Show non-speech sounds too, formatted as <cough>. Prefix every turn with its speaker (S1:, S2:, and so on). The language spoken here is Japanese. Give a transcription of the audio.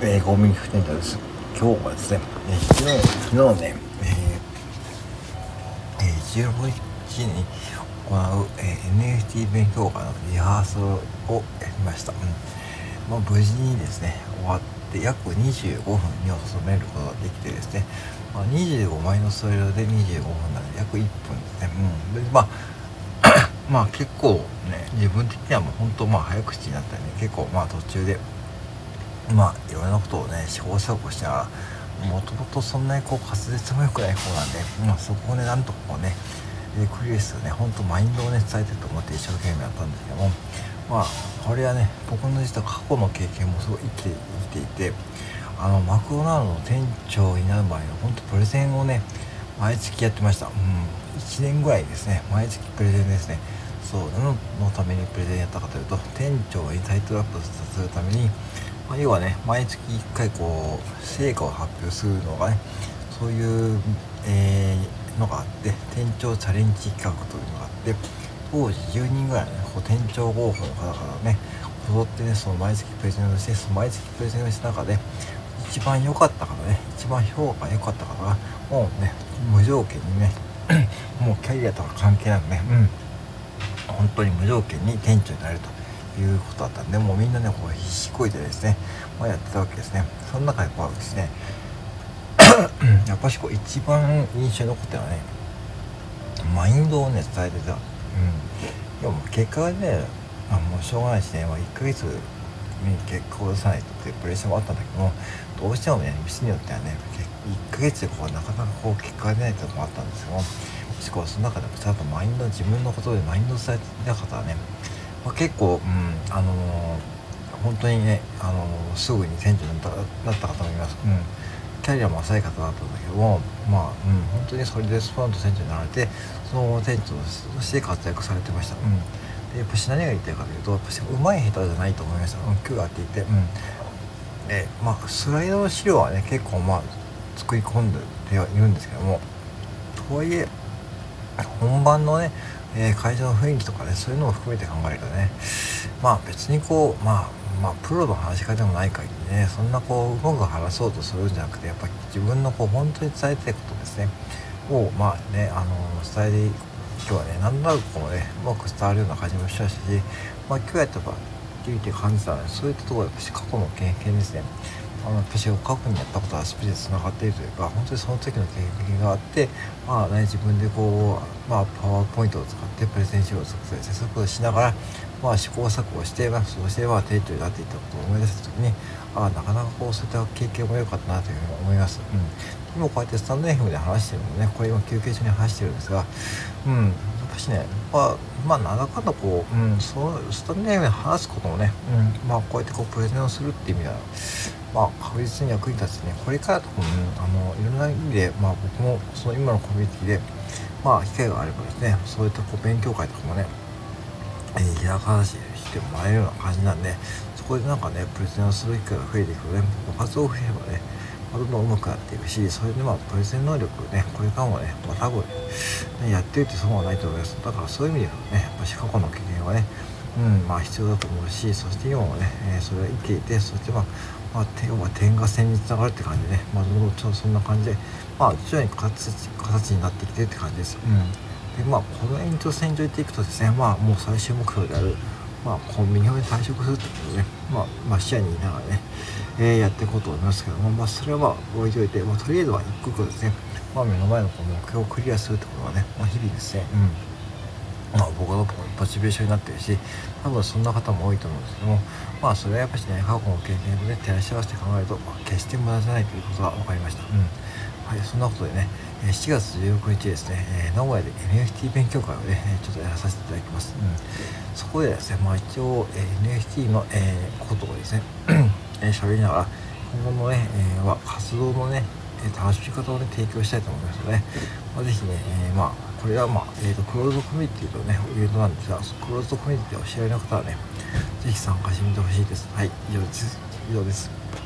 S1: えー、ゴミフテンです。今日はですね、えー、昨日、昨日ね、えー、えー、15日に行う、えー、NFT 勉強会のリハーサルをやりました。うんまあ、無事にですね、終わって約25分に収めることができてですね、まあ、25枚のスライドで25分なので約1分ですね。うん、でまあ <coughs> まあ結構ね自分的にはもう本当まあ早口になったりね結構まあ途中でまあいろんなことをね試行錯誤しながらもともとそんなにこう滑舌も良くない方なんで、まあ、そこをねなんとかこうねクリエスね本当マインドをね伝えてると思って一生懸命やったんですけどもまあこれはね僕の実は過去の経験もすごい生きて生きていてあのマクドナルドの店長になる前の本当プレゼンをね毎月やってました。うん1年ぐらいですね。毎月プレゼンですね。そう何のためにプレゼンやったかというと店長にタイトルアップさせるためにまあ、要はね毎月1回こう成果を発表するのがねそういう、えー、のがあって店長チャレンジ企画というのがあって当時10人ぐらいの、ね、こう店長候補の方からね踊ってねその毎月プレゼンをしてその毎月プレゼンをした中で一番良かった方ね一番評価が良かった方がもうね無条件にね <clears throat> もうキャリアとか関係なくね、うん、本当に無条件に店長になると。いうことだったんでもうみんなねこう必死こいてですね、まあ、やってたわけですね。その中でこうですね <coughs> やっぱしこう一番印象に残ってるのはねマインドをね伝えてた。うん。でも結果がね、あ、もうしょうがないしね、まあ、1ヶ月に結果を出さないとっていうプレッシャーもあったんだけどもどうしてもね店によってはね1ヶ月でこうなかなかこう結果が出ないとこともあったんですけどももしくはその中でもちゃんとマインド自分のことでマインドを伝えてた方はねまあ、結構、うん、あのー、本当にね、あのー、すぐに店長になった方もいます、うん、キャリアも浅い方だったんだけどもまあ、うん、本当にそれでスパンと店長になられてその店長として活躍されてました、うん、でやっぱし何が言いたいかというとやっぱしうまい下手じゃないと思いました、うん、今日やっていて、うん、でまあスライドの資料はね結構まあ作り込んではいるんですけどもとはいえ本番のねえー、会場の雰囲気とかねそういうのも含めて考えるとねまあ別にこうまあまあプロの話し家でもない限りねそんなこううまく話そうとするんじゃなくてやっぱり自分のこう本当に伝えたいことですね。をまあねあの伝えて今日はね何となくこうねうまく伝わるような感じもしたしまあ今日やったらっていう感じたら、ね、そういったところやっぱし過去の経験ですね。あの私が過去にやったことはスピリつながっているというか本当にその時の経験があってまあね自分でこう、まあ、パワーポイントを使ってプレゼン資料を作ったりそういうことをしながら、まあ、試行錯誤して、まあ、そうしては提供になっていったことを思い出した時にああなかなかこうそういった経験も良かったなというふうに思います。うん、今こうやってスタンド FM で話してるのねこれ今休憩中に話してるんですがうん。しね、まあ、まあ、なんだかんだこう、うん、そのスタンド FM で話すこともね、うん、まあ、こうやってこうプレゼンをするっていう意味ではまあ、確実に役に立つね。これからとかも、あのいろんな意味で、まあ、僕もその今のコミュニティで、まあ、機会があればですねそういったこう勉強会とかもね、えー、開かしてもらえるような感じなんでそこでなんかねプレゼンをする機会が増えていくとね活動増えればねどんどん上手くなっていくしそれでまあプレゼン能力ねこれからもね、まあ、多分ねやってるって損はないと思います。だからそういう意味でねやっぱし過去の経験はねうんまあ必要だと思うしそして今もね、えー、それが生きていてそしてまあまあ、点は点が線につながるって感じでね、まあ、ちょそんな感じで、まあ、徐々に形形になってきてって感じです。うん、で、まあ、この延長線上でいくとですね、まあ、もう最終目標である、まあ、コンビニで退職するってことでね、まあ、まあ、視野にいながらね、えー、やっていこうと思いますけども、まあ、それはまあ、置いといて、まあ、とりあえずは一個一個ですね、まあ、目の前のこの目標をクリアするってことはね、まあ、日々ですね、うん。まあ、僕のモチベーションになってるし多分そんな方も多いと思うんですけどもまあそれはやっぱりね過去の経験でね照らし合わせて考えると、決して無駄じゃないということが分かりました、うん。はい、そんなことでね7月16日ですね、え、名古屋で NFT 勉強会をねちょっとやらさせていただきます、うん、そこでですねまあ一応、NFT の、え、ことをですね <clears throat> 喋りながら今後のね、え、は活動のね楽しみ方をね提供したいと思いますので、まあ、ぜひね、え、まあこれはまあ、えーと、クローズドコミュニティとね、いうのなんですが、クローズドコミュニティをお知り合いの方はね、ぜひ参加してみてほしいです。はい、以上です。以上です。